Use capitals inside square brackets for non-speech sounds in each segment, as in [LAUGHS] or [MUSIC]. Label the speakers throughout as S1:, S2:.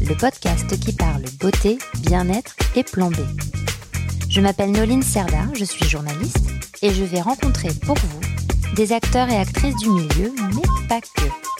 S1: le podcast qui parle beauté, bien-être et plan B. Je m'appelle Noline Serda, je suis journaliste et je vais rencontrer pour vous des acteurs et actrices du milieu, mais pas que.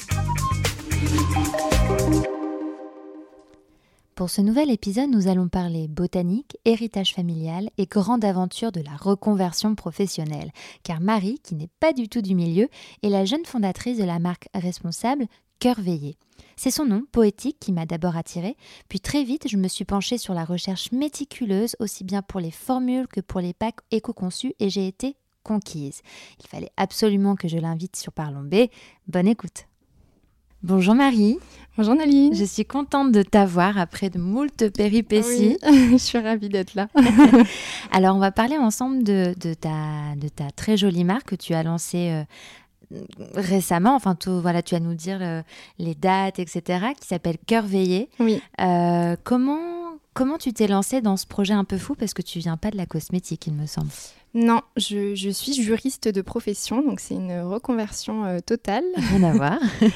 S1: Pour ce nouvel épisode, nous allons parler botanique, héritage familial et grande aventure de la reconversion professionnelle. Car Marie, qui n'est pas du tout du milieu, est la jeune fondatrice de la marque responsable Cœur Veillé. C'est son nom, poétique, qui m'a d'abord attirée, puis très vite je me suis penchée sur la recherche méticuleuse, aussi bien pour les formules que pour les packs éco-conçus, et j'ai été conquise. Il fallait absolument que je l'invite sur Parlons B. Bonne écoute. Bonjour Marie.
S2: Bonjour Naline.
S1: Je suis contente de t'avoir après de moult péripéties.
S2: Oui, [LAUGHS] je suis ravie d'être là. [LAUGHS]
S1: Alors, on va parler ensemble de, de, ta, de ta très jolie marque que tu as lancée euh, récemment. Enfin, tout, voilà, tu vas nous dire euh, les dates, etc., qui s'appelle Cœur Veillé.
S2: Oui.
S1: Euh, comment, comment tu t'es lancée dans ce projet un peu fou? Parce que tu viens pas de la cosmétique, il me semble.
S2: Non, je, je suis juriste de profession, donc c'est une reconversion euh, totale. [LAUGHS]
S1: Rien à voir. [LAUGHS]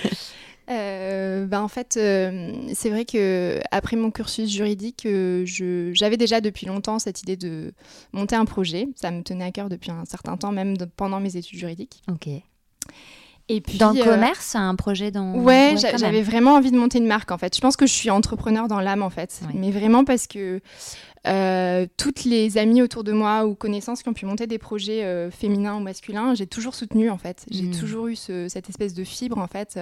S2: Euh, ben en fait, euh, c'est vrai que après mon cursus juridique, euh, je- j'avais déjà depuis longtemps cette idée de monter un projet. Ça me tenait à cœur depuis un certain temps, même de- pendant mes études juridiques.
S1: ok.
S2: Et puis,
S1: Dans le
S2: euh,
S1: commerce, un projet dans.
S2: Ouais,
S1: même.
S2: j'avais vraiment envie de monter une marque en fait. Je pense que je suis entrepreneur dans l'âme en fait,
S1: Ouais.
S2: mais vraiment parce que euh, toutes les amies autour de moi ou connaissances qui ont pu monter des projets euh, féminins ou masculins, j'ai toujours soutenu en fait. J'ai
S1: Mm.
S2: toujours eu ce- cette espèce de fibre en fait,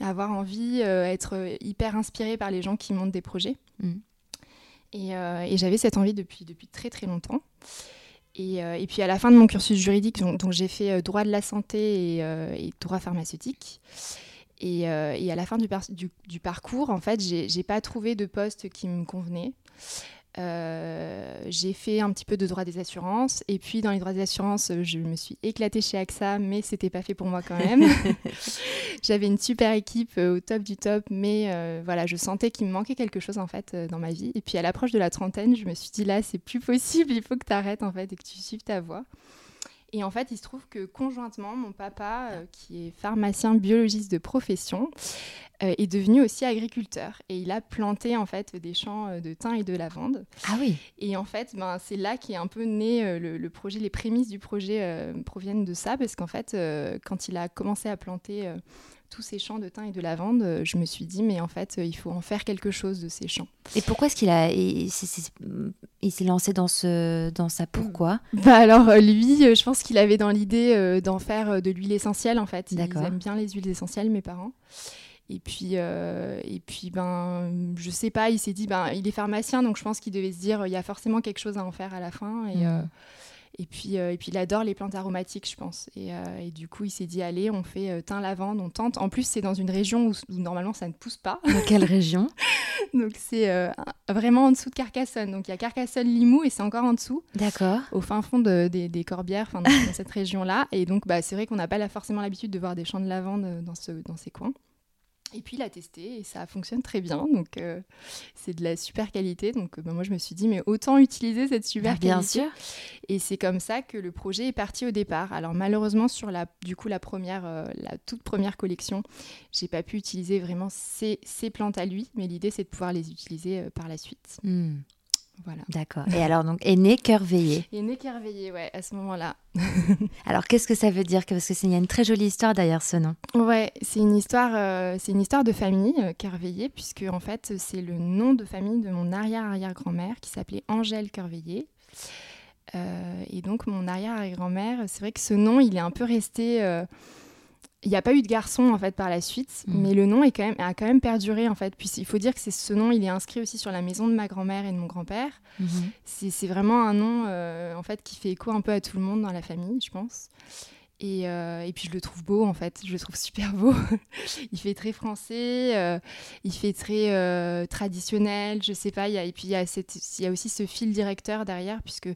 S2: avoir envie, être hyper inspirée par les gens qui montent des projets.
S1: Mm.
S2: Et, et j'avais cette envie depuis depuis très très longtemps. Et, euh, et puis à la fin de mon cursus juridique, donc, j'ai fait euh, droit de la santé et, euh, droit pharmaceutique. Et, à la fin du, du- parcours, en fait, j'ai pas trouvé de poste qui me convenait. Euh, j'ai fait un petit peu de droit des assurances. Et puis dans les droits des assurances je me suis éclatée chez AXA mais c'était pas fait pour moi quand même. [LAUGHS] J'avais une super équipe euh, au top du top mais euh, voilà je sentais qu'il me manquait quelque chose en fait dans ma vie. Et puis à l'approche de la trentaine je me suis dit là c'est plus possible il faut que tu arrêtes en fait et que tu suives ta voie et en fait, il se trouve que conjointement, mon papa, euh, qui est pharmacien biologiste de profession, euh, est devenu aussi agriculteur. Et il a planté en fait des champs euh, de thym et de lavande.
S1: Ah oui.
S2: Et en fait, ben, c'est là qu'est un peu né euh, le, le projet. Les prémices du projet proviennent de ça, parce qu'en fait, quand il a commencé à planter tous ces champs de thym et de lavande, euh, je me suis dit, mais en fait, euh, il faut en faire quelque chose de ces champs.
S1: Et pourquoi est-ce qu'il a, il, s'est- lancé dans ce, dans ça Pourquoi?
S2: Bah alors euh, lui, je pense qu'il avait dans l'idée d'en faire de l'huile essentielle en fait. Ils aiment bien les huiles essentielles, mes parents. Et puis, euh, et puis ben, je sais pas, il s'est dit, ben, il est pharmacien, donc je pense qu'il devait se dire, il y a forcément quelque chose à en faire à la fin. Et,
S1: Mm.
S2: euh, et, puis, euh, et puis il adore les plantes aromatiques, je pense. Et, euh, et du coup, il s'est dit, allez, on fait euh, thym, lavande, on tente. En plus, c'est dans une région où, où normalement ça ne pousse pas.
S1: Dans quelle [LAUGHS] région?
S2: Donc c'est euh, vraiment en dessous de Carcassonne. Donc il y a Carcassonne, Limoux et c'est encore en dessous
S1: D'accord.
S2: au fin fond de- des, des Corbières, enfin, dans, dans cette région-là. Et donc, bah, c'est vrai qu'on n'a pas forcément l'habitude de voir des champs de lavande dans, ce, dans ces coins. Et puis, il a testé et ça fonctionne très bien. Donc, euh, c'est de la super qualité. Donc, euh, bah, moi, je me suis dit, mais autant utiliser cette super
S1: Bah, bien
S2: qualité.
S1: sûr.
S2: Et c'est comme ça que le projet est parti au départ. Alors, malheureusement, sur la, du coup, la première, euh, la toute première collection, j'ai pas pu utiliser vraiment ces, ces plantes à lui. Mais l'idée, c'est de pouvoir les utiliser euh, par la suite.
S1: Hmm,
S2: Voilà.
S1: D'accord. Et alors, donc, est né Cœur Veillé.
S2: Et émerveillé, ouais, à ce moment-là. [LAUGHS]
S1: Alors, qu'est-ce que ça veut dire? Parce qu'il y a une très jolie histoire derrière ce nom.
S2: Ouais, c'est une histoire, euh, c'est une histoire de famille, euh, puisque en fait c'est le nom de famille de mon arrière-arrière-grand-mère qui s'appelait Angèle Kerveillé. Euh, et donc mon arrière-arrière-grand-mère, c'est vrai que ce nom, il est un peu resté. Il n'y a pas eu de garçon en fait par la suite,
S1: Mhm.
S2: mais le nom est quand même, a quand même perduré en fait. Puis il faut dire que c'est ce nom, il est inscrit aussi sur la maison de ma grand-mère et de mon grand-père. C'est c'est vraiment un nom euh, en fait qui fait écho un peu à tout le monde dans la famille, je pense. Et, euh, et, puis je le trouve beau en fait, je le trouve super beau. [LAUGHS] il fait très français, euh, il fait très euh, traditionnel, je sais pas. Y a, et puis il y, a cette, il y a aussi ce fil directeur derrière, puisque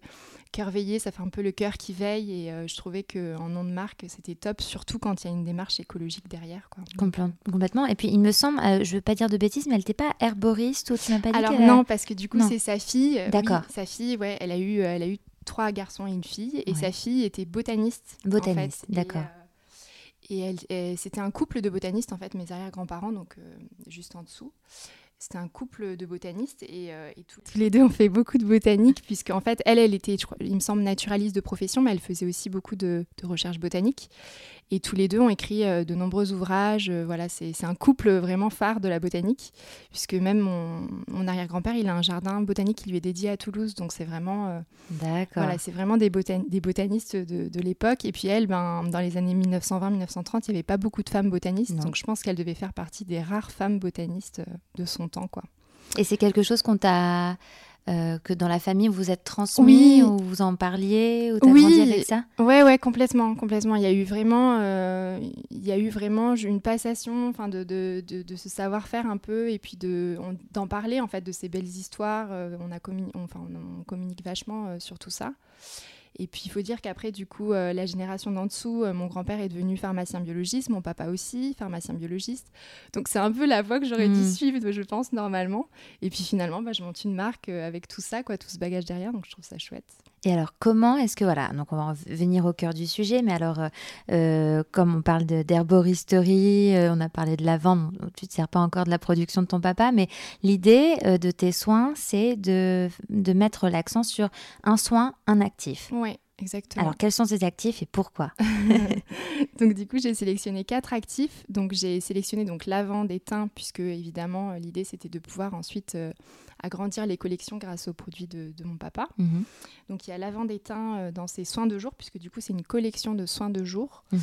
S2: cœur veillé, ça fait un peu le cœur qui veille. Et je trouvais qu'en nom de marque, c'était top, surtout quand il y a une démarche écologique derrière. Quoi.
S1: complètement. Et puis il me semble, je veux pas dire de bêtises, mais elle n'était pas herboriste ou tu m'as pas dit
S2: Alors non, parce que du coup c'est sa fille.
S1: D'accord.
S2: sa fille, ouais, elle a eu, elle a eu trois garçons et une fille, et sa fille était botaniste.
S1: Botaniste, d'accord.
S2: Et, euh, elle, c'était un couple de botanistes, en fait, mes arrière-grands-parents, donc euh, juste en dessous. C'était un couple de botanistes et, euh, tous les deux ont fait beaucoup de botanique, puisque en fait, elle, elle était, il me semble, naturaliste de profession, mais elle faisait aussi beaucoup de, de recherche botanique. Et tous les deux ont écrit euh, de nombreux ouvrages. Euh, voilà, c'est un couple vraiment phare de la botanique, puisque même mon, arrière-grand-père, il a un jardin botanique qui lui est dédié à Toulouse. Donc c'est vraiment, euh,
S1: D'accord.
S2: voilà, c'est vraiment des, des botanistes de, de l'époque. Et puis elle, ben, dans les années 1920-1930, il n'y avait pas beaucoup de femmes botanistes. Donc je pense qu'elle devait faire partie des rares femmes botanistes de son temps, quoi.
S1: Et c'est quelque chose qu'on t'a euh, que dans la famille vous êtes transmis ou vous en parliez ou t'as
S2: oui.
S1: grandi avec ça
S2: Ouais ouais complètement complètement. Il y a eu vraiment euh, il y a eu vraiment une passation enfin de, de, de, ce savoir-faire un peu et puis de d'en parler en fait de ces belles histoires. Euh, on a enfin on, communique vachement sur tout ça et puis il faut dire qu'après, du coup, euh, la génération d'en dessous, euh, mon grand-père est devenu pharmacien biologiste, mon papa aussi, pharmacien biologiste. Donc c'est un peu la voie que j'aurais dû hmm. suivre, je pense, normalement. Et puis finalement, bah, je monte une marque euh, avec tout ça, quoi, tout ce bagage derrière, donc je trouve ça chouette.
S1: Et alors, comment est-ce que, voilà, donc on va venir au cœur du sujet, mais alors, comme on parle d'herboristerie, on a parlé de la vente, tu ne te sers pas encore de la production de ton papa, mais l'idée de tes soins, c'est de, de mettre l'accent sur un soin, un actif.
S2: Oui, exactement.
S1: Alors, quels sont ces actifs et pourquoi? [LAUGHS]
S2: Donc, du coup, j'ai sélectionné quatre actifs. Donc, j'ai sélectionné donc et thym, puisque évidemment, l'idée c'était de pouvoir ensuite euh, agrandir les collections grâce aux produits de, mon papa. Mhm. Donc, il y a et thym euh, dans ces soins de jour, puisque du coup, c'est une collection de soins de jour. Mhm.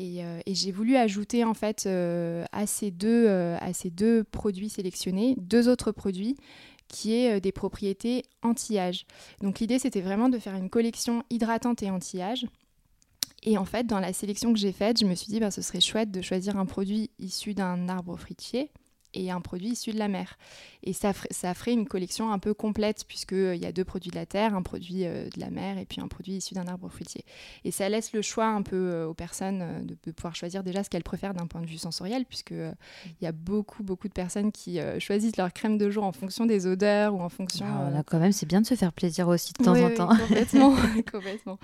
S2: Euh, et, j'ai voulu ajouter en fait à, ces deux, à ces deux produits sélectionnés deux autres produits qui est euh, des propriétés anti-âge. Donc l'idée c'était vraiment de faire une collection hydratante et anti-âge. Et en fait, dans la sélection que j'ai faite, je me suis dit, ben, ce serait chouette de choisir un produit issu d'un arbre fruitier et un produit issu de la mer. Et ça, ça ferait une collection un peu complète, puisqu'il euh, y a deux produits de la terre, un produit euh, de la mer et puis un produit issu d'un arbre fruitier. Et ça laisse le choix un peu euh, aux personnes de, pouvoir choisir déjà ce qu'elles préfèrent d'un point de vue sensoriel, puisqu'il il y a beaucoup, beaucoup de personnes qui choisissent leur crème de jour en fonction des odeurs ou en fonction...
S1: Ah, là, quand même, c'est bien de se faire plaisir aussi de temps en temps.
S2: complètement, [LAUGHS] [LAUGHS] complètement.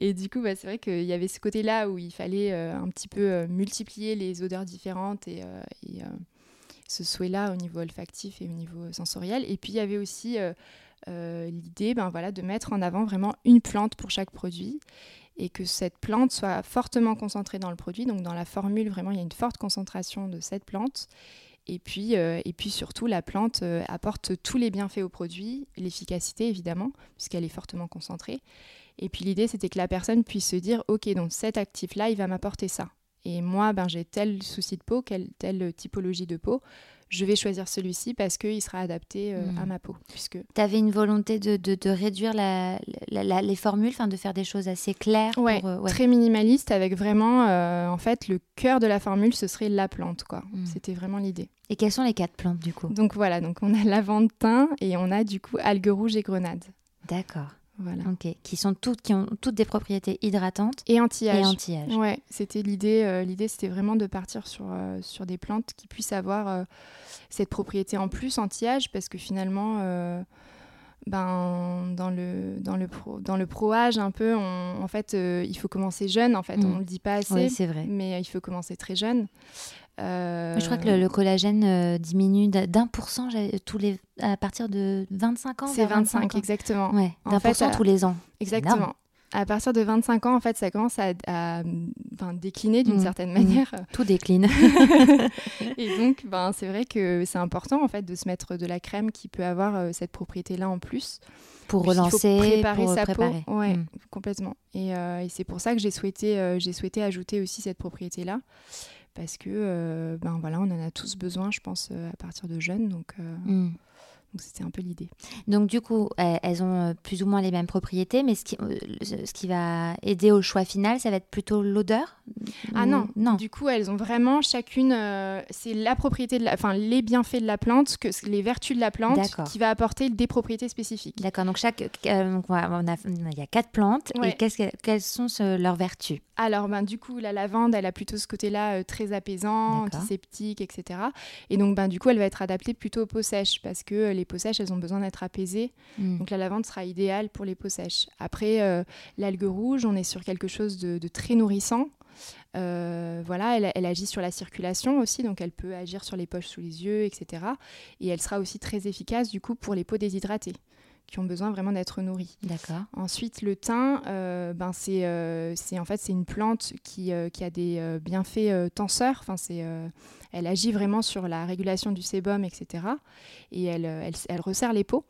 S2: Et du coup, bah, c'est vrai qu'il y avait ce côté-là où il fallait un petit peu multiplier les odeurs différentes et, et ce souhait-là au niveau olfactif et au niveau sensoriel. Et puis il y avait aussi euh, euh, l'idée ben, voilà, de mettre en avant vraiment une plante pour chaque produit et que cette plante soit fortement concentrée dans le produit. Donc dans la formule, vraiment, il y a une forte concentration de cette plante. Et puis, euh, et puis surtout, la plante apporte tous les bienfaits au produit, l'efficacité évidemment, puisqu'elle est fortement concentrée. Et puis l'idée, c'était que la personne puisse se dire, OK, donc cet actif-là, il va m'apporter ça. Et moi, ben, j'ai tel souci de peau, telle typologie de peau. Je vais choisir celui-ci parce qu'il sera adapté euh, à hmm. ma peau. Puisque...
S1: Tu avais une volonté de, de, réduire la, les formules, de faire des choses assez claires
S2: ouais, euh, très minimaliste, avec vraiment, euh, en fait, le cœur de la formule, ce serait la plante. quoi. Hmm. C'était vraiment l'idée.
S1: Et quelles sont les quatre plantes, du coup?
S2: Donc voilà, donc on a [LAUGHS] lavande, thym et on a du coup algues rouges et grenades.
S1: D'accord. Voilà. Qui sont toutes, qui ont toutes des propriétés hydratantes
S2: et anti-âge.
S1: anti
S2: Ouais, c'était l'idée. Euh, l'idée, c'était vraiment de partir sur, euh, sur des plantes qui puissent avoir euh, cette propriété en plus anti-âge, parce que finalement, ben dans le dans le pro, dans le pro-âge un peu, en fait, il faut commencer jeune. En fait, mm. on le dit pas assez.
S1: c'est vrai.
S2: Mais il faut commencer très jeune.
S1: Je crois que le, collagène euh, diminue d'un pour cent tous les, à partir de 25 ans.
S2: C'est 25, exactement.
S1: Ouais, d'un pour cent tous les ans.
S2: Exactement. À partir de 25 ans, en fait, ça commence à, décliner d'une mmh. certaine mmh. manière.
S1: Tout décline. [LAUGHS]
S2: et donc, ben, c'est vrai que c'est important en fait de se mettre de la crème qui peut avoir euh, cette propriété-là en plus.
S1: Pour relancer,
S2: préparer
S1: pour
S2: sa
S1: préparer.
S2: peau. Ouais, mmh. complètement. Et, euh, et c'est pour ça que j'ai souhaité, j'ai souhaité ajouter aussi cette propriété-là parce que euh, ben voilà, on en a tous besoin, je pense, euh, à partir de jeunes. Donc, euh, mm. Donc c'était un peu l'idée.
S1: Donc du coup, elles ont euh, plus ou moins les mêmes propriétés, mais ce qui, euh, ce qui va aider au choix final, ça va être plutôt l'odeur?
S2: Ah non, non. Du coup, elles ont vraiment chacune, euh, c'est la propriété de la, enfin les bienfaits de la plante, que les vertus de la plante, qui va apporter des propriétés spécifiques.
S1: D'accord. Donc chaque, donc, on a, il y a quatre plantes et quelles sont leurs vertus?
S2: Alors ben du coup, la lavande, elle a plutôt ce côté-là très apaisant, antiseptique, etc. Et donc ben du coup, elle va être adaptée plutôt aux peaux sèches parce que les les peaux sèches, elles ont besoin d'être apaisées. Mm. Donc la lavande sera idéale pour les peaux sèches. Après, euh, l'algue rouge, on est sur quelque chose de, très nourrissant. Euh, voilà, elle, agit sur la circulation aussi, donc elle peut agir sur les poches sous les yeux, etc. Et elle sera aussi très efficace du coup pour les peaux déshydratées qui ont besoin vraiment d'être nourries.
S1: D'accord.
S2: Ensuite, le thym, euh, ben c'est, c'est en fait c'est une plante qui, qui a des bienfaits tenseurs. Enfin, c'est elle agit vraiment sur la régulation du sébum, etc. Et elle, euh, elle, resserre les peaux.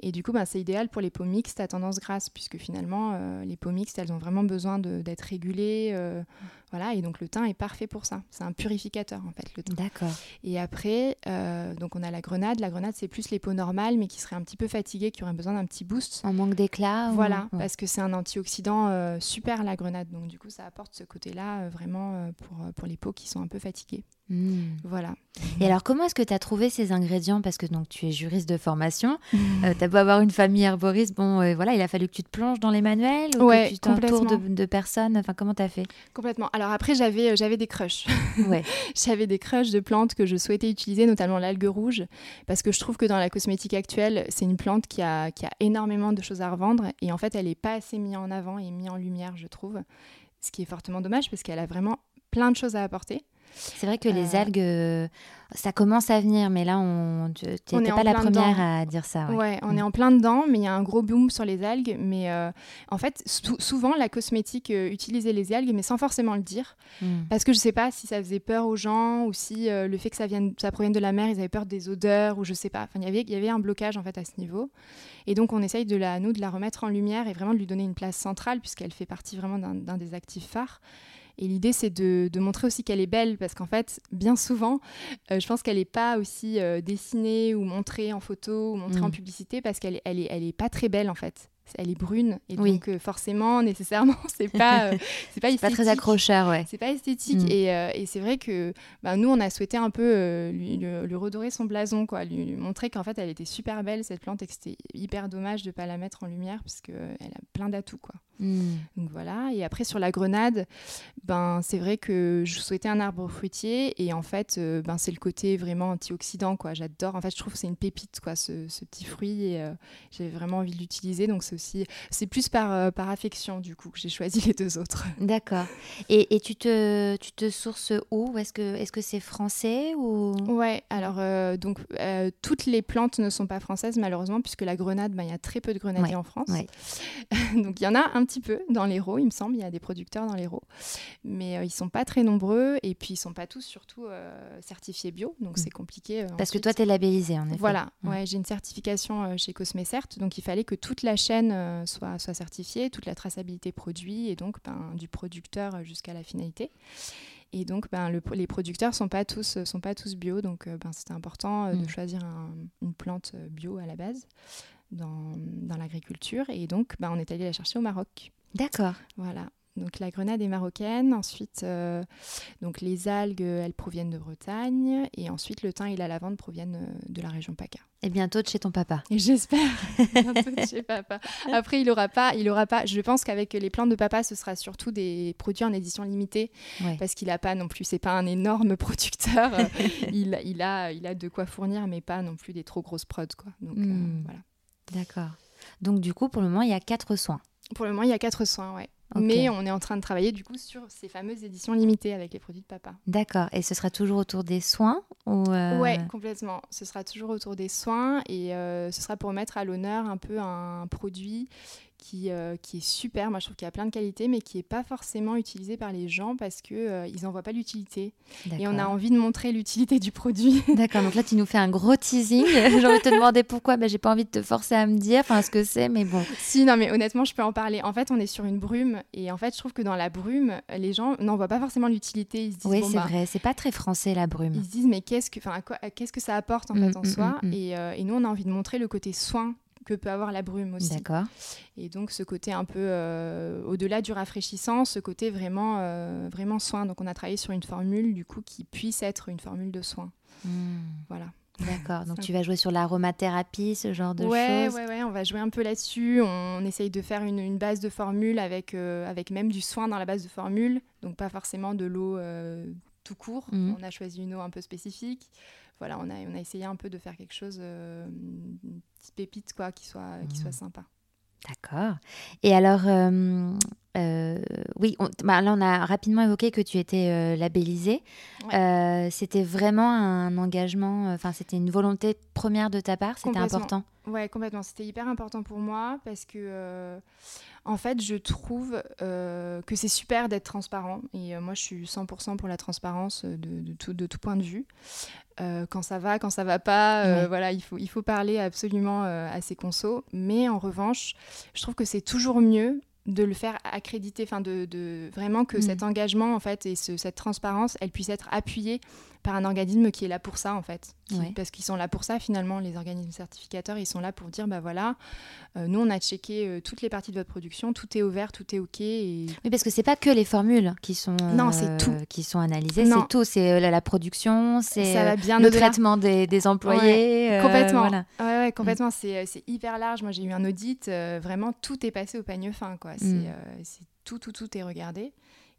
S2: Et du coup, bah, c'est idéal pour les peaux mixtes à tendance grasse, puisque finalement, euh, les peaux mixtes, elles ont vraiment besoin d'être régulées. Euh, voilà, et donc le thym est parfait pour ça. C'est un purificateur, en fait, le thym.
S1: D'accord.
S2: Et après, donc on a la grenade. La grenade, c'est plus les peaux normales, mais qui seraient un petit peu fatiguées, qui auraient besoin d'un petit boost.
S1: Un manque d'éclat
S2: Voilà, parce que c'est un antioxydant super, la grenade. Donc du coup, ça apporte ce côté-là vraiment pour, pour les peaux qui sont un peu fatiguées.
S1: Hmm.
S2: Voilà.
S1: Et alors, comment est-ce que tu as trouvé ces ingrédients? Parce que donc, tu es juriste de formation, [LAUGHS] euh, tu as beau avoir une famille herboriste, bon, euh, voilà, il a fallu que tu te plonges dans les manuels ou que tu t'entoures de, de, personnes? Enfin, comment tu as fait?
S2: Complètement. Alors après, j'avais euh, j'avais des crushs. [LAUGHS]
S1: Ouais. [LAUGHS]
S2: j'avais des crushs de plantes que je souhaitais utiliser, notamment l'algue rouge, parce que je trouve que dans la cosmétique actuelle, c'est une plante qui a, qui a énormément de choses à revendre et en fait, elle n'est pas assez mise en avant et mise en lumière, je trouve. Ce qui est fortement dommage parce qu'elle a vraiment plein de choses à apporter.
S1: C'est vrai que les euh, algues, euh, ça commence à venir, mais là, on n'es pas la première à dire ça.
S2: Ouais, on est mm. en plein dedans, mais il y a un gros boom sur les algues. Mais euh, en fait, souvent, la cosmétique utilisait les algues, mais sans forcément le dire. Mm. Parce que je ne sais pas si ça faisait peur aux gens ou si le fait que ça, vienne, ça provienne de la mer, ils avaient peur des odeurs ou je sais pas. Enfin, y il y avait un blocage en fait à ce niveau. Et donc, on essaye de la, nous, de la remettre en lumière et vraiment de lui donner une place centrale, puisqu'elle fait partie vraiment d'un des actifs phares. Et l'idée, c'est de, montrer aussi qu'elle est belle, parce qu'en fait, bien souvent, euh, je pense qu'elle n'est pas aussi euh, dessinée ou montrée en photo ou montrée en mm. publicité, parce qu'elle elle est, elle est pas très belle, en fait elle est brune et donc euh, forcément [LAUGHS] nécessairement [LAUGHS] c'est pas c'est pas,
S1: pas très accrocheur ouais
S2: c'est pas esthétique mm. et, et c'est vrai que bah, nous on a souhaité un peu lui, lui, redorer son blason quoi lui, montrer qu'en fait elle était super belle cette plante et que c'était hyper dommage de pas la mettre en lumière parce que elle a plein d'atouts quoi
S1: Hmm.
S2: Donc voilà. Et après sur la grenade, ben c'est vrai que je souhaitais un arbre fruitier et en fait euh, ben c'est le côté vraiment antioxydant quoi. J'adore. En fait je trouve que c'est une pépite quoi ce, petit fruit et euh, j'avais vraiment envie de l'utiliser. Donc c'est aussi c'est plus par euh, par affection du coup que j'ai choisi les deux autres.
S1: D'accord. Et, et, tu te tu te sources où? Est-ce que est-ce que c'est français ou?
S2: Ouais. Alors donc toutes les plantes ne sont pas françaises malheureusement puisque la grenade ben il y a très peu de grenadiers en France. [LAUGHS] donc il y en a un petit peu dans l'Hérault, il me semble. Il y a des producteurs dans l'Hérault. Mais euh, ils sont pas très nombreux. Et puis, ils sont pas tous, surtout, euh, certifiés bio. Donc, c'est mm. compliqué. Euh,
S1: Parce que toi, tu es labellisé, en effet.
S2: Voilà. Mm. Ouais, j'ai une certification chez Cosmecert. Donc, il fallait que toute la chaîne soit, soit certifiée, toute la traçabilité produit. Et donc, ben, du producteur jusqu'à la finalité. Et donc, ben, les producteurs sont pas tous sont pas tous bio, donc ben, c'était important de mm. choisir une plante bio à la base dans, dans l'agriculture. Et donc, bah, on est allé la chercher au Maroc.
S1: D'accord.
S2: Voilà. Donc la grenade est marocaine. Ensuite, euh, donc les algues, elles proviennent de Bretagne. Et ensuite, le thym et la lavande proviennent euh, de la région PACA.
S1: Et bientôt de chez ton papa.
S2: J'espère. [LAUGHS] bientôt de chez papa. Après, il aura pas, il aura pas. Je pense qu'avec les plantes de papa, ce sera surtout des produits en édition limitée, parce qu'il a pas non plus. C'est pas un énorme [LAUGHS] producteur. [LAUGHS] il, il, a, il a de quoi fournir, mais pas non plus des trop grosses prods, quoi. Donc euh,
S1: hmm.
S2: voilà.
S1: D'accord. Donc du coup, pour le moment, il y a quatre soins.
S2: Pour le moment, il y a quatre soins, ouais. Mais on est en train de travailler du coup sur ces fameuses éditions limitées avec les produits de papa.
S1: D'accord. Et ce sera toujours autour des soins ou euh...
S2: Ouais, complètement. Ce sera toujours autour des soins et euh, ce sera pour mettre à l'honneur un peu un produit qui, euh, qui est super. Moi, je trouve qu'il y a plein de qualités, mais qui n'est pas forcément utilisé par les gens parce qu'ils euh, ils n'en voient pas l'utilité. Et on a envie de montrer l'utilité du produit. [LAUGHS]
S1: D'accord, donc là, tu nous fais un gros teasing. [LAUGHS] J'ai envie de te demander pourquoi. Ben, J'ai pas envie de te forcer à me dire enfin, ce que c'est, mais bon.
S2: Si, non, mais honnêtement, je peux en parler. En fait, on est sur une brume. Et en fait, je trouve que dans la brume, les gens n'en voient pas forcément l'utilité. Ils se disent,
S1: oui,
S2: bon,
S1: c'est
S2: bah,
S1: vrai. C'est pas très français, la brume.
S2: Ils se disent, mais qu'est-ce que, qu'est-ce que ça apporte en fait
S1: Mm,
S2: en
S1: mm,
S2: soi
S1: mm.
S2: Et, euh, et nous, on a envie de montrer le côté soin que peut avoir la brume aussi.
S1: D'accord.
S2: Et donc ce côté un peu euh, au-delà du rafraîchissant, ce côté vraiment, euh, vraiment soin. Donc on a travaillé sur une formule du coup qui puisse être une formule de soin.
S1: Hmm,
S2: Voilà.
S1: D'accord. [LAUGHS] Donc tu vas jouer sur l'aromathérapie, ce genre de
S2: ouais,
S1: choses.
S2: ouais, ouais, on va jouer un peu là-dessus. On, essaye de faire une, une base de formule avec, euh, avec même du soin dans la base de formule. Donc pas forcément de l'eau tout court.
S1: Mhm.
S2: On a choisi une eau un peu spécifique. Voilà, on a, on a essayé un peu de faire quelque chose, euh, une petite pépite quoi, qui soit, qui
S1: Mhm.
S2: soit sympa.
S1: D'accord. Et alors, euh, euh, oui, on, bah, là, on a rapidement évoqué que tu étais euh, labellisée. Euh, c'était vraiment un engagement, enfin, c'était une volonté première de ta part, c'était important.
S2: Ouais, complètement. C'était hyper important pour moi parce que, euh, en fait, je trouve euh, que c'est super d'être transparent. Et euh, moi, je suis 100% pour la transparence de, de tout, de tout point de vue. Euh, quand ça va, quand ça va pas, euh,
S1: Ouais.
S2: voilà, il faut, il faut parler absolument euh, à ses consos. Mais en revanche, je trouve que c'est toujours mieux de le faire accréditer, enfin de, de- vraiment que
S1: Mm.
S2: cet engagement en fait et ce- cette transparence, elle puisse être appuyée par un organisme qui est là pour ça en fait, Qui-
S1: Ouais.
S2: parce qu'ils sont là pour ça finalement, les organismes certificateurs, ils sont là pour dire bah voilà, euh, nous on a checké euh, toutes les parties de votre production, tout est ouvert, tout est ok et
S1: Oui, parce que c'est pas que les formules qui sont,
S2: Non, c'est tout.
S1: qui sont analysées, c'est tout. C'est euh, la, la production, c'est
S2: ça
S1: euh,
S2: va bien
S1: le traitement des, des employés. euh,
S2: complètement.
S1: voilà.
S2: Ouais, ouais, complètement. C'est, euh, c'est hyper large. Moi, j'ai eu un audit. euh, vraiment, tout est passé au pagne fin. Quoi. C'est,
S1: Mm.
S2: euh, c'est tout, tout, tout est regardé.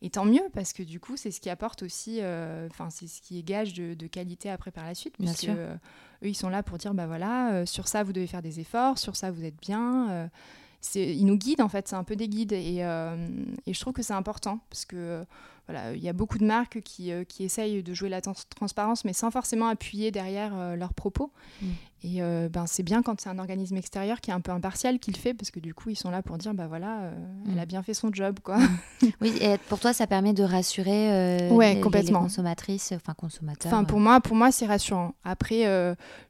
S2: Et tant mieux, parce que du coup, c'est ce qui apporte aussi, euh, enfin, c'est ce qui est gage de, de qualité après par la suite.
S1: Bien
S2: puisque,
S1: sûr.
S2: euh, eux, ils sont là pour dire, bah voilà, euh, sur ça, vous devez faire des efforts, sur ça, vous êtes bien. ils nous guident, en fait, c'est un peu des guides. Et, et je trouve que c'est important, parce que voilà, il y a beaucoup de marques qui, qui essayent de jouer la trans- transparence, mais sans forcément appuyer derrière leurs propos.
S1: Mm.
S2: Et euh, ben, c'est bien quand c'est un organisme extérieur qui est un peu impartial qui le fait, parce que du coup, ils sont là pour dire, bah voilà, euh,
S1: Mm.
S2: elle a bien fait son job, quoi.
S1: Oui, et pour toi, ça permet de rassurer euh,
S2: Ouais,
S1: les- les,
S2: complètement.
S1: consommatrices, enfin consommateurs.
S2: Enfin, pour moi, pour moi, c'est rassurant. Après,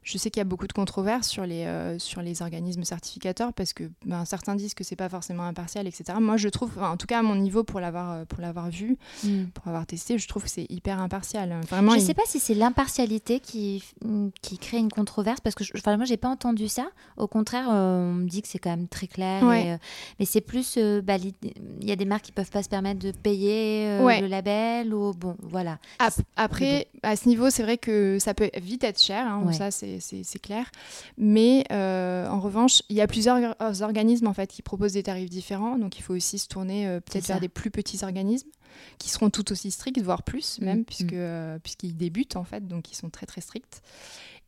S2: je sais qu'il y a beaucoup de controverses sur les, sur les organismes certificateurs parce que ben, certains disent que c'est pas forcément impartial, etc. Moi, je trouve, en tout cas à mon niveau, pour l'avoir, pour l'avoir vu,
S1: Mm.
S2: pour avoir testé, je trouve que c'est hyper impartial. Vraiment,
S1: Je
S2: il-
S1: sais pas si c'est l'impartialité qui, qui crée une controverse, parce que je, enfin, moi, j'ai pas entendu ça. Au contraire, euh, on me dit que c'est quand même très clair.
S2: Ouais.
S1: et, euh, mais c'est plus, euh, bah, il y a des marques qui peuvent pas se permettre de payer
S2: Ouais.
S1: le label, ou bon, voilà.
S2: Ap- Après, à ce niveau, c'est vrai que ça peut vite être cher, hein,
S1: Ouais.
S2: ça c'est- clair. Mais en revanche, il y a plusieurs or- organismes en fait qui proposent des tarifs différents, donc il faut aussi se tourner peut-être vers des plus petits organismes qui seront tout aussi stricts, voire plus même,
S1: Mm,
S2: puisque euh, puisqu'ils débutent en fait, donc ils sont très très stricts.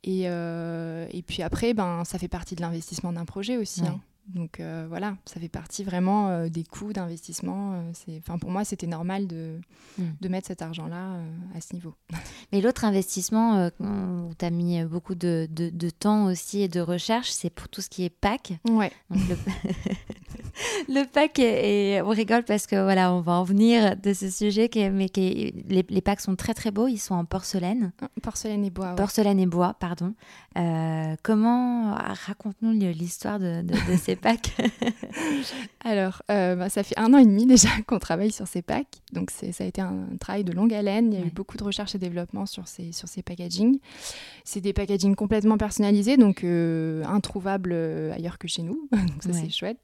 S2: Et, euh, et puis après, ben ça fait partie de l'investissement d'un projet aussi.
S1: Ouais.
S2: hein. Donc euh, voilà, ça fait partie vraiment euh, des coûts d'investissement. euh, c'est- pour moi, c'était normal de,
S1: Mm.
S2: de mettre cet argent-là à ce niveau. [LAUGHS]
S1: Mais l'autre investissement où tu as mis beaucoup de, de- de temps aussi et de recherche, c'est pour tout ce qui est pack.
S2: Ouais.
S1: Donc, le... [LAUGHS] [LAUGHS] le pack, on rigole parce que voilà, on va en venir de ce sujet, qui mais qui les, les packs sont très très beaux, ils sont en porcelaine,
S2: Porcelaine et bois. ouais.
S1: porcelaine et bois, pardon. Euh, comment raconte-nous l'histoire de, de- de ces [LAUGHS] packs
S2: Alors, euh, bah, ça fait un an et demi déjà [LAUGHS] qu'on travaille sur ces packs. Donc, ça a été un travail de longue haleine. Il y a
S1: Ouais.
S2: eu beaucoup de recherche et développement sur ces, sur ces packaging. C'est des packaging complètement personnalisés, donc euh, introuvables euh, ailleurs que chez nous. donc, ça,
S1: Ouais.
S2: c'est chouette.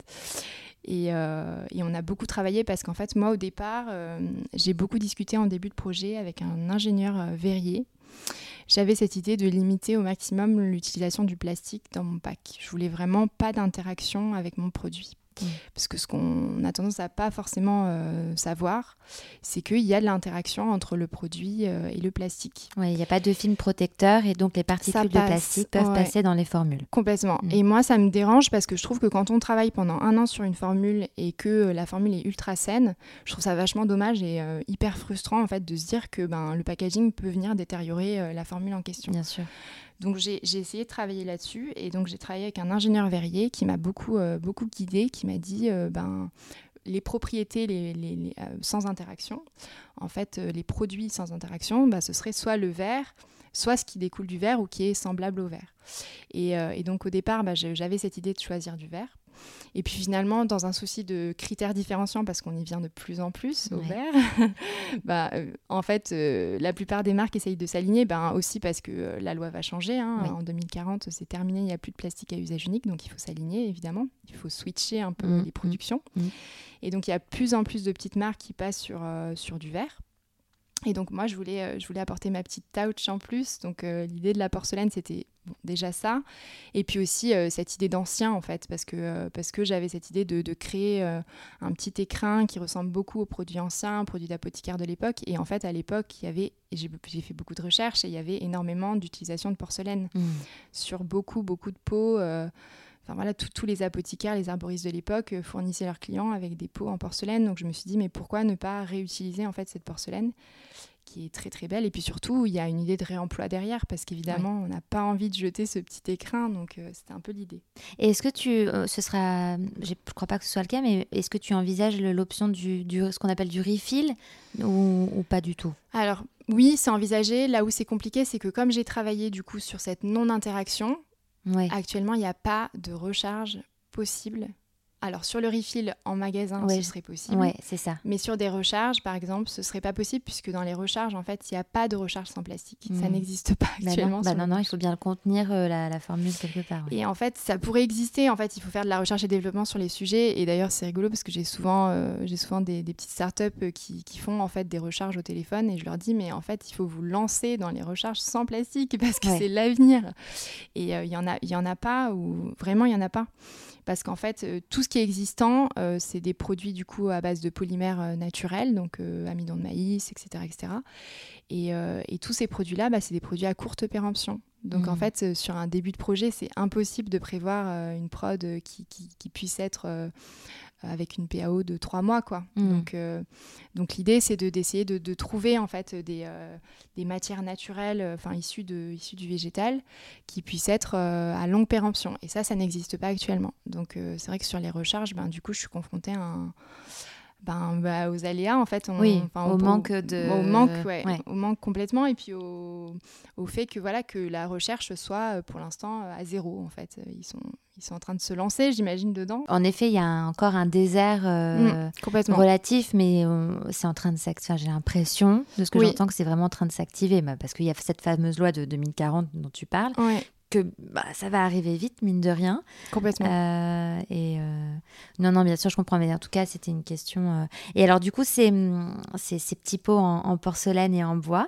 S2: Et, euh, et on a beaucoup travaillé parce qu'en fait, moi, au départ, euh, j'ai beaucoup discuté en début de projet avec un ingénieur euh, verrier. J'avais cette idée de limiter au maximum l'utilisation du plastique dans mon pack. Je voulais vraiment pas d'interaction avec mon produit.
S1: Mm.
S2: Parce que ce qu'on a tendance à pas forcément euh, savoir, c'est qu'il y a de l'interaction entre le produit euh, et le plastique.
S1: Il n'y a pas de film protecteur et donc les particules de plastique peuvent
S2: ouais.
S1: passer dans les formules.
S2: Complètement.
S1: Mm.
S2: Et moi, ça me dérange parce que je trouve que quand on travaille pendant un an sur une formule et que euh, la formule est ultra saine, je trouve ça vachement dommage et euh, hyper frustrant en fait de se dire que ben, le packaging peut venir détériorer la formule en question.
S1: Bien sûr.
S2: Donc j'ai essayé de travailler là-dessus et donc j'ai travaillé avec un ingénieur verrier qui m'a beaucoup, beaucoup guidé, qui m'a dit ben, les propriétés les, sans interaction, en fait les produits sans interaction, bah, ce serait soit le verre, soit ce qui découle du verre ou qui est semblable au verre. Et, et donc au départ, bah, j'avais cette idée de choisir du verre. Et puis finalement, dans un souci de critères différenciants, parce qu'on y vient de plus en plus au verre, [LAUGHS] bah, euh, en fait, euh, la plupart des marques essayent de s'aligner, ben, aussi parce que euh, la loi va changer. Hein. En 2040, c'est terminé, il n'y a plus de plastique à usage unique, donc il faut s'aligner, évidemment. Il faut switcher un peu mmh, les mmh, productions. Mmh. Et donc, il y a plus en plus de petites marques qui passent sur, sur du verre. Et donc moi, je voulais, euh, je voulais apporter ma petite touch en plus. Donc euh, l'idée de la porcelaine, c'était déjà ça. Et puis aussi euh, cette idée d'ancien, en fait, parce que, parce que j'avais cette idée de, de créer un petit écrin qui ressemble beaucoup aux produits anciens, produits d'apothicaire de l'époque. Et en fait, à l'époque, il y avait, j'ai fait beaucoup de recherches, et il y avait énormément d'utilisation de porcelaine mmh. sur beaucoup, beaucoup de pots. Enfin voilà, tous les apothicaires, les arboristes de l'époque euh, fournissaient leurs clients avec des pots en porcelaine. Donc je me suis dit, mais pourquoi ne pas réutiliser en fait cette porcelaine qui est très très belle? Et puis surtout il y a une idée de réemploi derrière parce qu'évidemment on n'a pas envie de jeter ce petit écrin. Donc euh, c'était un peu l'idée.
S1: Et est-ce que tu euh, ce sera je ne crois pas que ce soit le cas mais est-ce que tu envisages l'option du, du, ce qu'on appelle du refill ou, ou pas du tout?
S2: Alors oui c'est envisagé. Là où c'est compliqué c'est que comme j'ai travaillé du coup sur cette non Actuellement, il n'y a pas de recharge possible alors sur le refill en magasin, ce serait possible.
S1: Oui, c'est ça.
S2: Mais sur des recharges, par exemple, ce serait pas possible puisque dans les recharges, en fait, il n'y a pas de recharge sans plastique. Ça hmm. n'existe pas bah actuellement.
S1: Bah non, non, il faut bien le contenir euh, la, formule quelque part.
S2: Et en fait, ça pourrait exister. En fait, il faut faire de la recherche et développement sur les sujets. Et d'ailleurs, c'est rigolo parce que j'ai souvent, euh, j'ai souvent des, petites startups euh, qui, qui font en fait des recharges au téléphone et je leur dis mais en fait, il faut vous lancer dans les recharges sans plastique [LAUGHS] parce que c'est l'avenir. Et il y en a, il y en a pas ou vraiment il y en a pas parce qu'en fait, euh, tout ce qui est existant, euh, c'est des produits du coup à base de polymères euh, naturels, donc amidon de maïs, etc. etc. Et, et tous ces produits-là, bah, c'est des produits à courte péremption. Donc en mmh. fait, sur un début de projet, c'est impossible de prévoir une prod qui, qui, qui puisse être avec une PAO de trois mois. Quoi. Mm. Donc, euh, donc l'idée, c'est d'essayer de, de, trouver en fait des, euh, des matières naturelles euh, enfin issues, de, issues du végétal qui puissent être à longue péremption. Et ça, ça n'existe pas actuellement. Donc c'est vrai que sur les recharges, ben, du coup, je suis confrontée à un ben, bah, aux aléas en fait
S1: oui, au, manque de
S2: au manque ouais, au manque complètement et puis au, au, fait que voilà que la recherche soit pour l'instant à zéro en fait. Ils sont ils sont en train de se lancer j'imagine dedans.
S1: En effet il y a encore un désert euh, mmh, relatif mais c'est en train de s'activer j'ai l'impression de ce que j'entends que c'est vraiment en train de s'activer parce qu'il y a cette fameuse loi de 2040 dont tu parles que bah, ça va arriver vite, mine de rien.
S2: Complètement.
S1: Euh, et euh, non, non, bien sûr, je comprends, mais en tout cas, c'était une question. Euh. Et alors, du coup, ces, ces, ces petits pots en, porcelaine et en bois,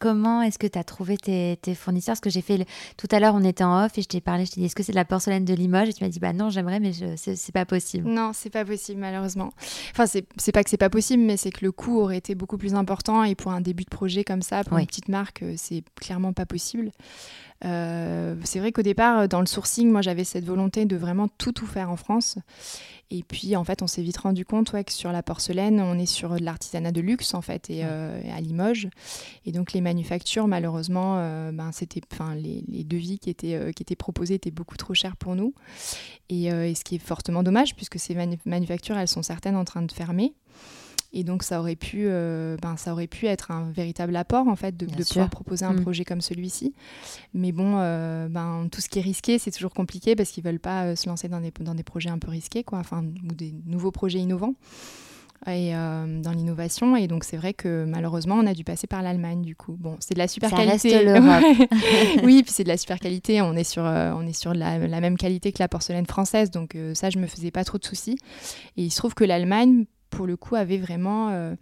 S1: comment est-ce que tu as trouvé tes, tes fournisseurs? Parce que j'ai fait. Tout à l'heure, on était en off et je t'ai parlé, je t'ai dit, est-ce que c'est de la porcelaine de Limoges? Et tu m'as dit, bah non, j'aimerais, mais c'est pas possible.
S2: Non, c'est pas possible, malheureusement. Enfin, c'est pas que c'est pas possible, mais c'est que le coût aurait été beaucoup plus important. Et pour un début de projet comme ça, pour une petite marque, c'est clairement pas possible. Euh, c'est vrai qu'au départ, dans le sourcing, moi j'avais cette volonté de vraiment tout tout faire en France. Et puis en fait, on s'est vite rendu compte ouais, que sur la porcelaine, on est sur de l'artisanat de luxe en fait, et euh, à Limoges. Et donc les manufactures, malheureusement, euh, ben, c'était, les, les, devis qui étaient, qui étaient proposés étaient beaucoup trop chers pour nous. Et, et ce qui est fortement dommage, puisque ces manufactures, elles sont certaines en train de fermer. Et donc ça aurait pu, euh, ben, ça aurait pu être un véritable apport en fait de, pouvoir proposer un mm. projet comme celui-ci. Mais bon, euh, ben, tout ce qui est risqué, c'est toujours compliqué parce qu'ils veulent pas euh, se lancer dans des, dans des projets un peu risqués, quoi, enfin, ou des nouveaux projets innovants. Et dans l'innovation. Et donc c'est vrai que malheureusement on a dû passer par l'Allemagne du coup. Bon c'est de la super
S1: ça
S2: qualité.
S1: reste [LAUGHS] [LAUGHS]
S2: oui puis c'est de la super qualité. On est sur on est sur la, la, même qualité que la porcelaine française. Donc ça je me faisais pas trop de soucis. Et il se trouve que l'Allemagne pour le coup, avaient vraiment, euh,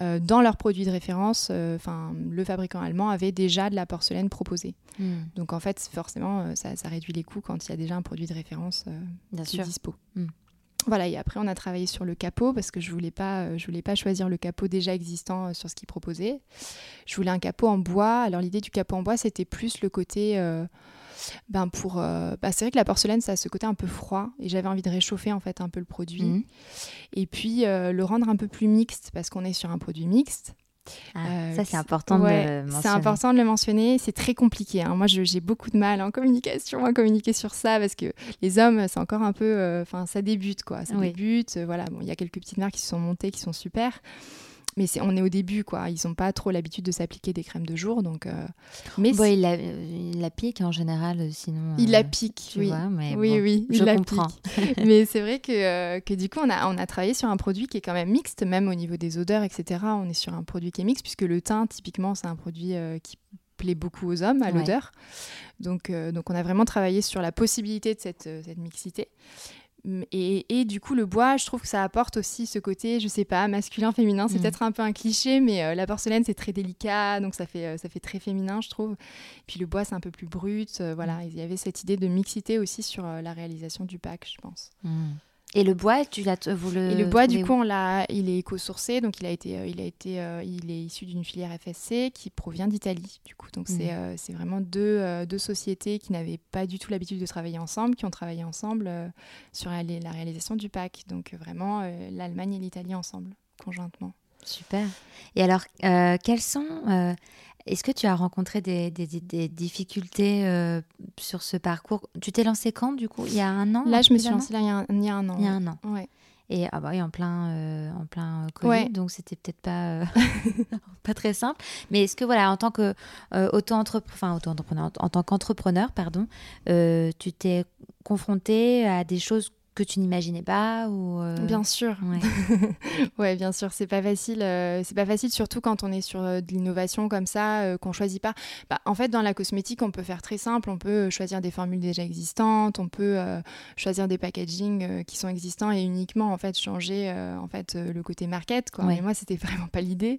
S2: euh, dans leurs produits de référence, euh, enfin, le fabricant allemand avait déjà de la porcelaine proposée. Hmm. Donc en fait, forcément, ça, réduit les coûts quand il y a déjà un produit de référence qui est dispo. Hmm. Voilà, et après on a travaillé sur le capot parce que je voulais pas, je voulais pas choisir le capot déjà existant sur ce qu'ils proposaient. Je voulais un capot en bois. Alors l'idée du capot en bois, c'était plus le côté ben pour, euh, bah, c'est vrai que la porcelaine, ça a ce côté un peu froid et j'avais envie de réchauffer en fait un peu le produit. Mhm. Et puis euh, le rendre un peu plus mixte parce qu'on est sur un produit mixte.
S1: Ah, ça, c'est important de le mentionner.
S2: C'est important de le mentionner. C'est très compliqué. Hein. Moi, j'ai beaucoup de mal en communication à communiquer sur ça parce que les hommes, c'est encore un peu. Enfin, ça débute, quoi. Ça débute. voilà. Bon, il y a quelques petites marques qui se sont montées, qui sont super mais on est au début, quoi. Ils n'ont pas trop l'habitude de s'appliquer des crèmes de jour, donc. Euh,
S1: mais il, la, il, la, pique en général, sinon.
S2: Il la euh, pique, oui. oui, oui,
S1: je comprends. [LAUGHS]
S2: mais c'est vrai que, euh, que du coup, on a, on a travaillé sur un produit qui est quand même mixte, même au niveau des odeurs, etc. On est sur un produit qui est mixte, puisque le thym, typiquement, c'est un produit qui plaît beaucoup aux hommes à l'odeur. Donc, donc, on a vraiment travaillé sur la possibilité de cette, cette mixité. Et, du coup, le bois, je trouve que ça apporte aussi ce côté, je sais pas, masculin, féminin. C'est mm. peut-être un peu un cliché, mais euh, la porcelaine, c'est très délicat, donc ça fait, euh, ça fait très féminin, je trouve. Puis le bois, c'est un peu plus brut. Euh, voilà, mm. il y avait cette idée de mixité aussi sur la réalisation du pack, je pense.
S1: Mm. Et le bois, tu l'as, vous le.
S2: Et le bois, du coup, on l'a, il est éco-sourcé, donc il a été, euh, il a été, euh, il est issu d'une filière FSC qui provient d'Italie, du coup. Donc c'est, mhm. euh, c'est vraiment deux, deux, sociétés qui n'avaient pas du tout l'habitude de travailler ensemble, qui ont travaillé ensemble sur la, la, réalisation du pack. Donc vraiment, l'Allemagne et l'Italie ensemble, conjointement.
S1: Super. Et alors, quels sont est-ce que tu as rencontré des, difficultés euh, sur ce parcours? Tu t'es lancé quand, du coup? Il y a un an
S2: Là, je me suis lancée là, il, y a un, il y a un an.
S1: Il y a un an. Ouais. Et ah bah en plein, euh, en plein Covid, donc c'était peut-être pas, euh, [LAUGHS] pas très simple. Mais est-ce que, voilà, en tant que auto-entrepreneur, auto-entrepreneur, en tant qu'entrepreneur, pardon, tu t'es confronté à des choses que tu n'imaginais pas ou
S2: euh, Bien sûr. [LAUGHS] Ouais. bien sûr, c'est pas facile. Euh, c'est pas facile, surtout quand on est sur euh, de l'innovation comme ça, qu'on choisit pas. Bah, en fait, dans la cosmétique, on peut faire très simple. On peut choisir des formules déjà existantes. On peut choisir des packaging qui sont existants et uniquement en fait changer en fait le côté market. Quoi. Mais moi, c'était [LAUGHS] vraiment pas l'idée.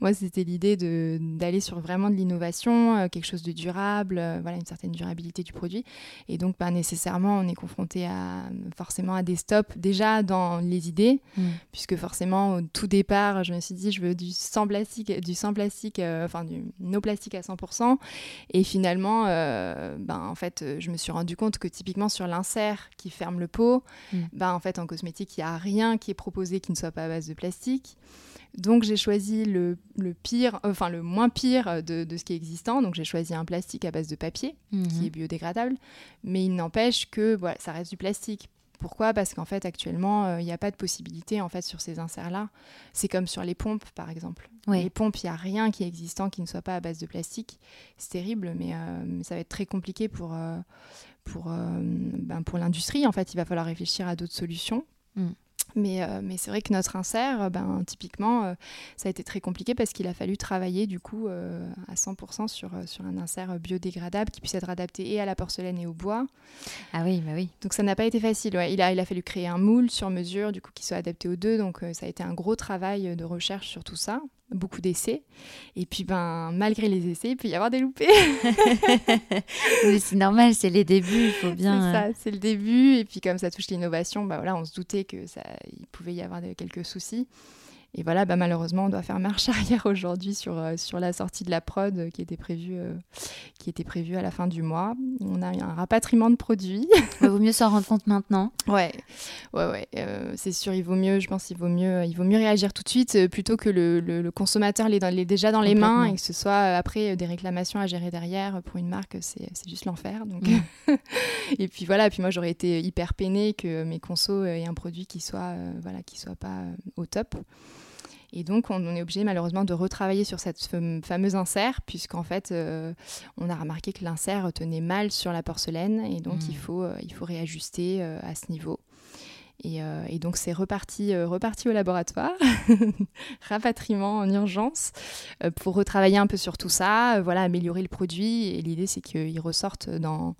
S2: Moi, c'était l'idée de d'aller sur vraiment de l'innovation, quelque chose de durable, voilà, une certaine durabilité du produit. Et donc, pas nécessairement, on est confronté à forcément à des stops déjà dans les idées, mm. puisque forcément au tout départ, je me suis dit je veux du sans plastique, du sans plastique, euh, enfin du no plastique à 100%, et finalement, euh, ben en fait, je me suis rendu compte que typiquement sur l'insert qui ferme le pot, mm. ben en fait en cosmétique il y a rien qui est proposé qui ne soit pas à base de plastique. Donc j'ai choisi le, pire, enfin le moins pire de, ce qui est existant. Donc j'ai choisi un plastique à base de papier qui mm-hmm. est biodégradable, mais il n'empêche que voilà, ça reste du plastique. Pourquoi? Parce qu'en fait, actuellement, euh, il n'y a pas de possibilité en fait sur ces inserts-là. C'est comme sur les pompes, par exemple. Les pompes, il n'y a rien qui est existant qui ne soit pas à base de plastique. C'est terrible, mais, euh, ça va être très compliqué pour, euh, pour, ben, pour l'industrie. En fait, il va falloir réfléchir à d'autres solutions. Mm. Mais, euh, mais c'est vrai que notre insert, euh, ben, typiquement, euh, ça a été très compliqué parce qu'il a fallu travailler du coup à 100% sur, sur un insert biodégradable qui puisse être adapté et à la porcelaine et au bois.
S1: Ah oui, bah oui.
S2: Donc ça n'a pas été facile. Ouais. Il, a, il a fallu créer un moule sur mesure du coup qui soit adapté aux deux. Donc ça a été un gros travail de recherche sur tout ça beaucoup d'essais. Et puis, ben, malgré les essais, il peut y avoir des loupés. [LAUGHS] [LAUGHS]
S1: c'est normal, c'est les débuts, il faut bien.
S2: C'est ça, euh, c'est le début. Et puis, comme ça touche l'innovation, ben, voilà, on se doutait que ça, il pouvait y avoir quelques soucis. Et voilà, bah, malheureusement, on doit faire marche [LAUGHS] arrière aujourd'hui sur, euh, sur la sortie de la prod euh, qui était prévue euh, qui était prévue à la fin du mois. On a eu un rapatriement de produits. [LAUGHS]
S1: Il vaut mieux s'en rendre compte maintenant.
S2: Ouais, ouais, ouais. c'est sûr, il vaut mieux, je pense, il vaut mieux, il vaut mieux réagir tout de suite plutôt que le, le, consommateur l'ait déjà dans les mains et que ce soit après des réclamations à gérer derrière pour une marque, c'est juste l'enfer. Donc, mm. [LAUGHS] et puis voilà, puis moi j'aurais été hyper peinée que mes consos aient un produit qui soit, voilà, qui soit pas au top. Et donc, on, est obligé malheureusement de retravailler sur cette fameuse insert, puisqu'en fait, euh, on a remarqué que l'insert tenait mal sur la porcelaine, et donc il, faut, euh, il faut réajuster euh, à ce niveau. Et, donc c'est reparti, reparti au laboratoire, [LAUGHS] rapatriement en urgence, pour retravailler un peu sur tout ça, voilà, améliorer le produit. Et l'idée c'est qu'il ressorte dans,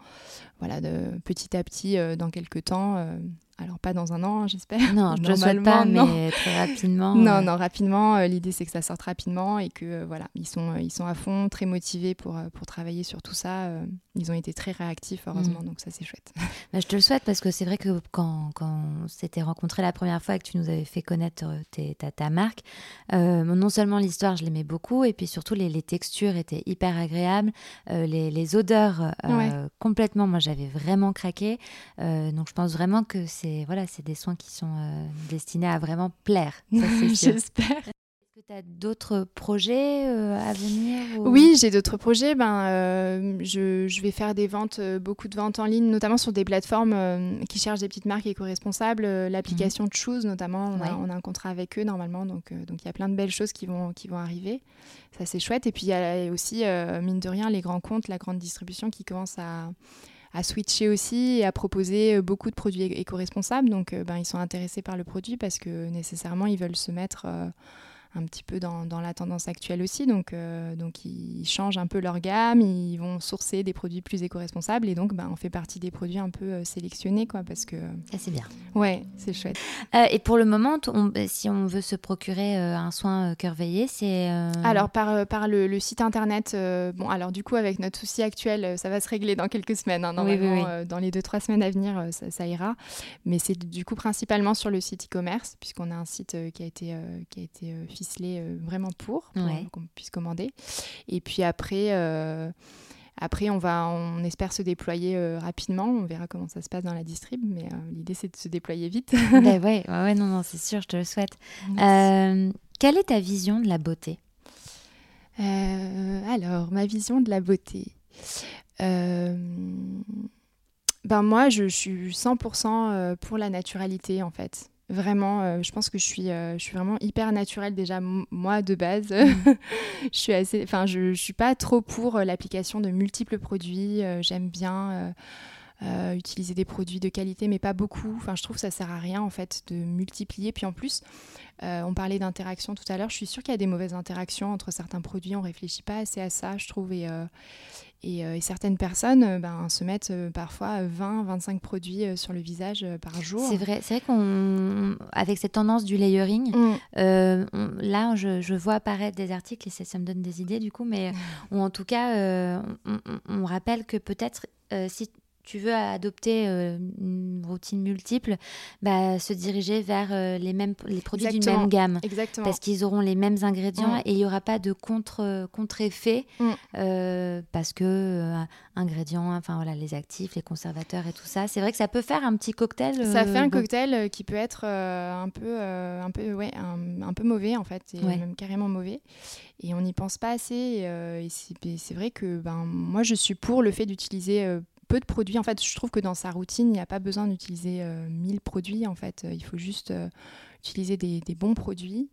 S2: voilà, de, petit à petit dans quelques temps alors pas dans un an, j'espère.
S1: Non, je ne souhaite pas, mais très rapidement.
S2: non, non, rapidement. Euh, l'idée c'est que ça sorte rapidement et que euh, voilà, ils sont, euh, ils sont à fond, très motivés pour, pour travailler sur tout ça. ils ont été très réactifs, heureusement, mm. donc ça c'est chouette. [LAUGHS]
S1: Bah, je te le souhaite parce que c'est vrai que quand, quand on s'était rencontrés la première fois et que tu nous avais fait connaître ta, ta, marque, non seulement l'histoire je l'aimais beaucoup et puis surtout les, les, textures étaient hyper agréables, les, les, odeurs complètement, moi j'avais vraiment craqué. donc je pense vraiment que c'est voilà, c'est des soins qui sont euh, destinés à vraiment plaire. [LAUGHS]
S2: J'espère.
S1: tu as d'autres projets euh, à venir
S2: Oui, j'ai d'autres projets. Ben, euh, je, je, vais faire des ventes, beaucoup de ventes en ligne, notamment sur des plateformes qui cherchent des petites marques éco-responsables. L'application de Choose, notamment, on, a, on, a, un contrat avec eux normalement. Donc, donc il y a plein de belles choses qui vont, qui vont arriver. Ça, c'est chouette. Et puis, il y a aussi, mine de rien, les grands comptes, la grande distribution qui commence à à switcher aussi et à proposer euh, beaucoup de produits éco-responsables. Donc, euh, ben, ils sont intéressés par le produit parce que nécessairement, ils veulent se mettre euh, un petit peu dans, dans, la tendance actuelle aussi. Donc, euh, donc ils changent un peu leur gamme, ils vont sourcer des produits plus éco-responsables et donc ben, on fait partie des produits un peu euh, sélectionnés quoi, parce que...
S1: Ça c'est bien.
S2: Ouais, c'est chouette.
S1: Euh, et pour le moment, si on veut se procurer un soin cœur veillé, c'est...
S2: Alors par, par le, site internet, bon alors du coup avec notre souci actuel, ça va se régler dans quelques semaines. Hein, normalement, dans les deux trois semaines à venir, ça, ça ira. Mais c'est du coup principalement sur le site e-commerce puisqu'on a un site qui a été, qui a été euh, vraiment pour, pour qu'on puisse commander. Et puis après, euh, après on, va, on espère se déployer euh, rapidement. On verra comment ça se passe dans la distrib, mais l'idée c'est de se déployer vite. [LAUGHS]
S1: ben [LAUGHS] ouais, ouais, non, non, c'est sûr, je te le souhaite. quelle est ta vision de la beauté?
S2: Alors, ma vision de la beauté. Ben moi, je, je suis 100% pour la naturalité en fait. Vraiment, euh, je pense que je suis, euh, je suis vraiment hyper naturelle déjà, moi de base. Mm. [LAUGHS] je suis assez, enfin, je, je suis pas trop pour euh, l'application de multiples produits. J'aime bien utiliser des produits de qualité, mais pas beaucoup. Enfin, je trouve que ça sert à rien en fait de multiplier. Puis en plus, on parlait d'interaction tout à l'heure. Je suis sûre qu'il y a des mauvaises interactions entre certains produits. On réfléchit pas assez à ça, je trouve. Et, euh, et, certaines personnes euh, ben, se mettent euh, parfois 20, 25 produits sur le visage par jour.
S1: C'est vrai, c'est vrai qu'on, avec cette tendance du layering, mm. là, je, vois apparaître des articles et ça, me donne des idées du coup, mais mm. ou en tout cas, on, on, rappelle que peut-être si tu veux adopter euh, une routine multiple, bah, se diriger vers euh, les, mêmes, les produits d'une même gamme.
S2: Exactement.
S1: Parce qu'ils auront les mêmes ingrédients mm. et il n'y aura pas de contre, contre-effet mm. euh, parce que ingrédients, enfin voilà, les actifs, les conservateurs et tout ça. C'est vrai que ça peut faire un petit cocktail.
S2: ça fait un cocktail qui peut être un, peu, un, peu, ouais, un, peu mauvais en fait, et même carrément mauvais. Et on n'y pense pas assez. et c'est vrai que ben, moi je suis pour le fait d'utiliser peu de produits. En fait, je trouve que dans sa routine, il n'y a pas besoin d'utiliser 1000 euh, produits. En fait, il faut juste euh, utiliser des, bons produits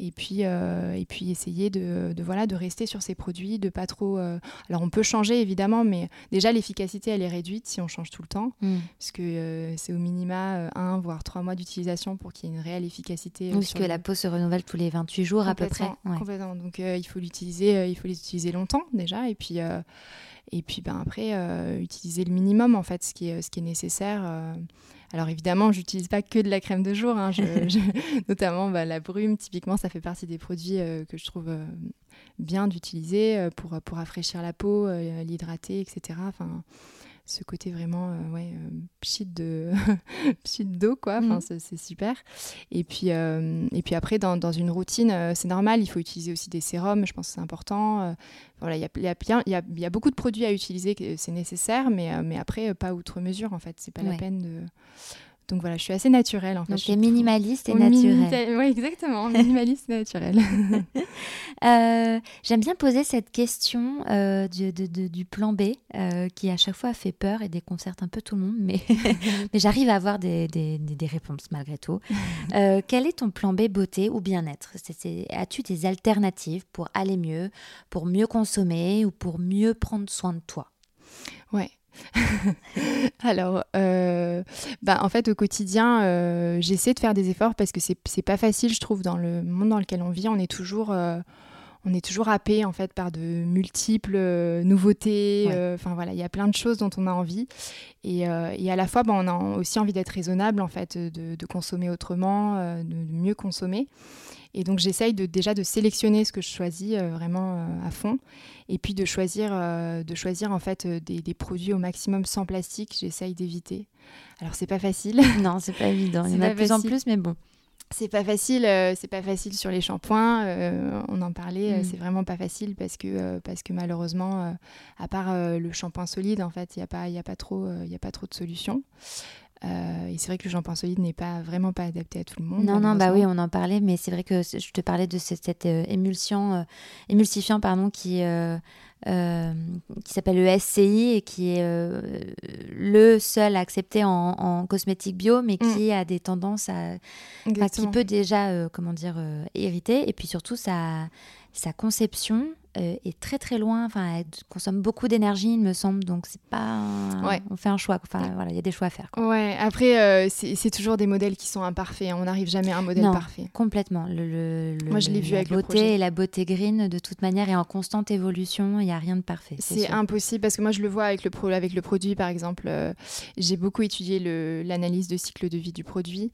S2: et puis euh, et puis essayer de, voilà de rester sur ces produits de pas trop alors on peut changer évidemment mais déjà l'efficacité elle est réduite si on change tout le temps mm. parce que c'est au minima un voire trois mois d'utilisation pour qu'il y ait une réelle efficacité
S1: parce que la peau se renouvelle tous les 28 jours à peu près
S2: complètement donc il faut l'utiliser il faut les utiliser longtemps déjà et puis et puis ben, après, euh, utiliser le minimum, en fait, ce qui est, ce qui est nécessaire. Euh. Alors évidemment, j'utilise pas que de la crème de jour, hein. [LAUGHS] notamment bah, la brume, typiquement, ça fait partie des produits euh, que je trouve bien d'utiliser pour, pour rafraîchir la peau, l'hydrater, etc. Enfin, ce côté vraiment euh, ouais, euh, pchit de [LAUGHS] d'eau quoi. Enfin mm. c'est super. Et puis euh, et puis après dans, dans une routine c'est normal il faut utiliser aussi des sérums je pense que c'est important voilà il y a, y, a, y, a, y a beaucoup de produits à utiliser c'est nécessaire mais mais après pas outre mesure en fait. C'est pas la peine de donc voilà, je suis assez naturelle en fait.
S1: Donc minimaliste et naturelle.
S2: Oui, exactement, minimaliste et naturelle. [LAUGHS] [LAUGHS]
S1: Euh, j'aime bien poser cette question euh, du, du, plan B euh, qui à chaque fois fait peur et déconcerte un peu tout le monde, mais, [LAUGHS] mais j'arrive à avoir des, des, des, réponses malgré tout. quel est ton plan B beauté ou bien-être? As-tu des alternatives pour aller mieux, pour mieux consommer ou pour mieux prendre soin de toi?
S2: Ouais, [LAUGHS] Alors, euh, bah, en fait, au quotidien, euh, j'essaie de faire des efforts parce que c'est pas facile, je trouve, dans le monde dans lequel on vit. On est toujours, euh, on est toujours happé en fait par de multiples nouveautés. Enfin voilà, il y a plein de choses dont on a envie. Et, et à la fois, bah, on a aussi envie d'être raisonnable en fait, de, de consommer autrement, de, mieux consommer. Et donc j'essaye de, déjà de sélectionner ce que je choisis euh, vraiment euh, à fond, et puis de choisir, euh, de choisir en fait des, produits au maximum sans plastique. J'essaye d'éviter. Alors c'est pas facile. [LAUGHS]
S1: Non, c'est pas évident. Il y en a de plus en plus, mais bon.
S2: C'est pas facile, c'est pas facile sur les shampoings. on en parlait, mm. c'est vraiment pas facile parce que parce que malheureusement, à part le shampoing solide, en fait, il y a pas il y a pas trop il y a pas trop de solutions. Euh, et c'est vrai que le shampoing solide n'est pas vraiment pas adapté à tout le monde.
S1: Non, non, bah oui, on en parlait, mais c'est vrai que je te parlais de cette, euh, émulsion, euh, émulsifiant pardon, qui, qui s'appelle le SCI et qui est le seul accepté en, en cosmétique bio, mais mm. qui a des tendances à. qui peut déjà, comment dire, irriter. Et puis surtout, sa, sa conception euh, est très très loin. Enfin, elle consomme beaucoup d'énergie, il me semble. Donc c'est pas. On fait un choix. Enfin voilà, il y a des choix à faire.
S2: Ouais. Après, euh, c'est toujours des modèles qui sont imparfaits. Hein. On n'arrive jamais à un modèle parfait.
S1: Complètement. Le,
S2: Moi, je l'ai vu avec
S1: beauté
S2: le projet.
S1: et la beauté green de toute manière est en constante évolution. Il n'y a rien de parfait.
S2: C'est impossible parce que moi je le vois avec le pro avec le produit par exemple. Euh, j'ai beaucoup étudié l'analyse de cycle de vie du produit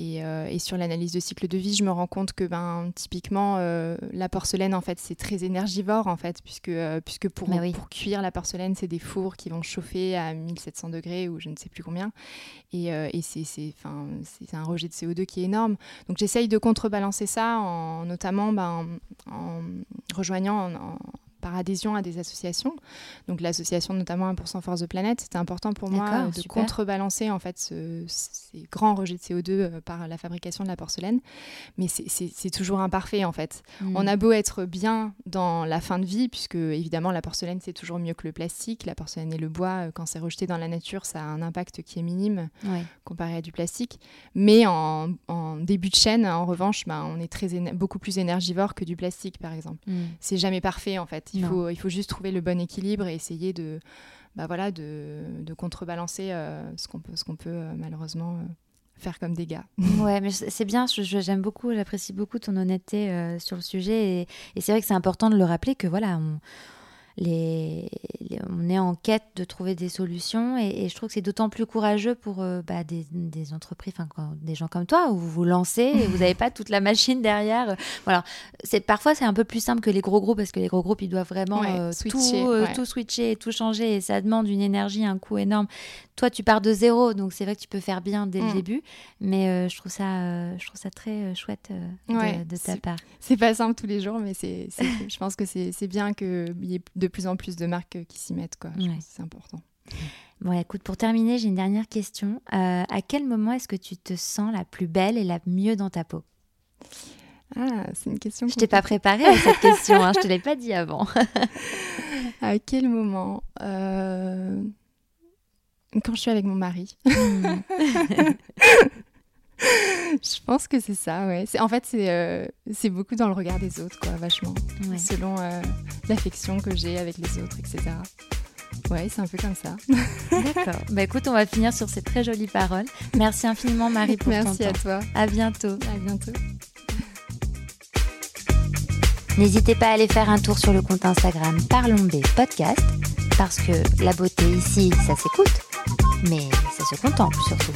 S2: euh, et, sur l'analyse de cycle de vie, je me rends compte que ben, typiquement, euh, la porcelaine, en fait, c'est très énergivore, en fait, puisque, euh, puisque pour, pour cuire la porcelaine, c'est des fours qui vont chauffer à 1700 degrés ou je ne sais plus combien. Et, et c'est un rejet de CO2 qui est énorme. Donc j'essaye de contrebalancer ça, en, notamment ben, en, rejoignant en, par adhésion à des associations. Donc l'association notamment 1% Force de Planète, c'était important pour moi de contrebalancer en fait ces grands rejets de CO2 euh, par la fabrication de la porcelaine. Mais c'est toujours imparfait en fait. Hmm. On a beau être bien dans la fin de vie, puisque évidemment la porcelaine c'est toujours mieux que le plastique. La porcelaine et le bois, euh, quand c'est rejeté dans la nature, ça a un impact qui est minime comparé à du plastique. Mais en, début de chaîne, en revanche, bah, on est très beaucoup plus énergivore que du plastique par exemple. Hmm. C'est jamais parfait en fait. Il faut, il faut juste trouver le bon équilibre et essayer de, bah voilà, de, de contrebalancer euh, ce qu'on peut, ce qu'on peut euh, malheureusement euh, faire comme dégâts. [LAUGHS]
S1: Ouais, mais c'est bien, j'aime beaucoup, j'apprécie beaucoup ton honnêteté sur le sujet et, et c'est vrai que c'est important de le rappeler que voilà, on, les, on est en quête de trouver des solutions et, je trouve que c'est d'autant plus courageux pour euh, bah, des, des, entreprises, des gens comme toi, où vous vous lancez et vous n'avez pas toute la machine derrière. Voilà. C'est, parfois, c'est un peu plus simple que les gros groupes parce que les gros groupes, ils doivent vraiment euh, switcher, tout, euh, tout switcher, tout changer et ça demande une énergie, un coût énorme. Toi, tu pars de zéro, donc c'est vrai que tu peux faire bien dès le mm. début, mais je, trouve ça, je trouve ça très chouette de, de, ta part.
S2: C'est pas simple tous les jours, mais c'est, je pense que c'est, bien qu'il y ait de plus en plus de marques qui s'y mettent. Quoi. c'est important.
S1: Bon, écoute, pour terminer, j'ai une dernière question. Euh, à quel moment est-ce que tu te sens la plus belle et la mieux dans ta peau?
S2: Ah, c'est une question.
S1: Je t'ai pas préparée à cette question, hein, je te l'ai pas dit avant. [LAUGHS]
S2: à quel moment euh, Quand je suis avec mon mari? [LAUGHS] [LAUGHS] Je pense que c'est ça, ouais. En fait, euh, c'est beaucoup dans le regard des autres, quoi, vachement. Selon euh, l'affection que j'ai avec les autres, etc. Ouais, c'est un peu comme ça.
S1: D'accord. Bah écoute, on va finir sur ces très jolies paroles. Merci infiniment, Marie, pour
S2: Merci
S1: ton
S2: temps.
S1: Merci
S2: à toi.
S1: À bientôt.
S2: À bientôt.
S1: N'hésitez pas à aller faire un tour sur le compte Instagram Parlons B Podcast, parce que la beauté ici, ça s'écoute, mais ça se contemple surtout.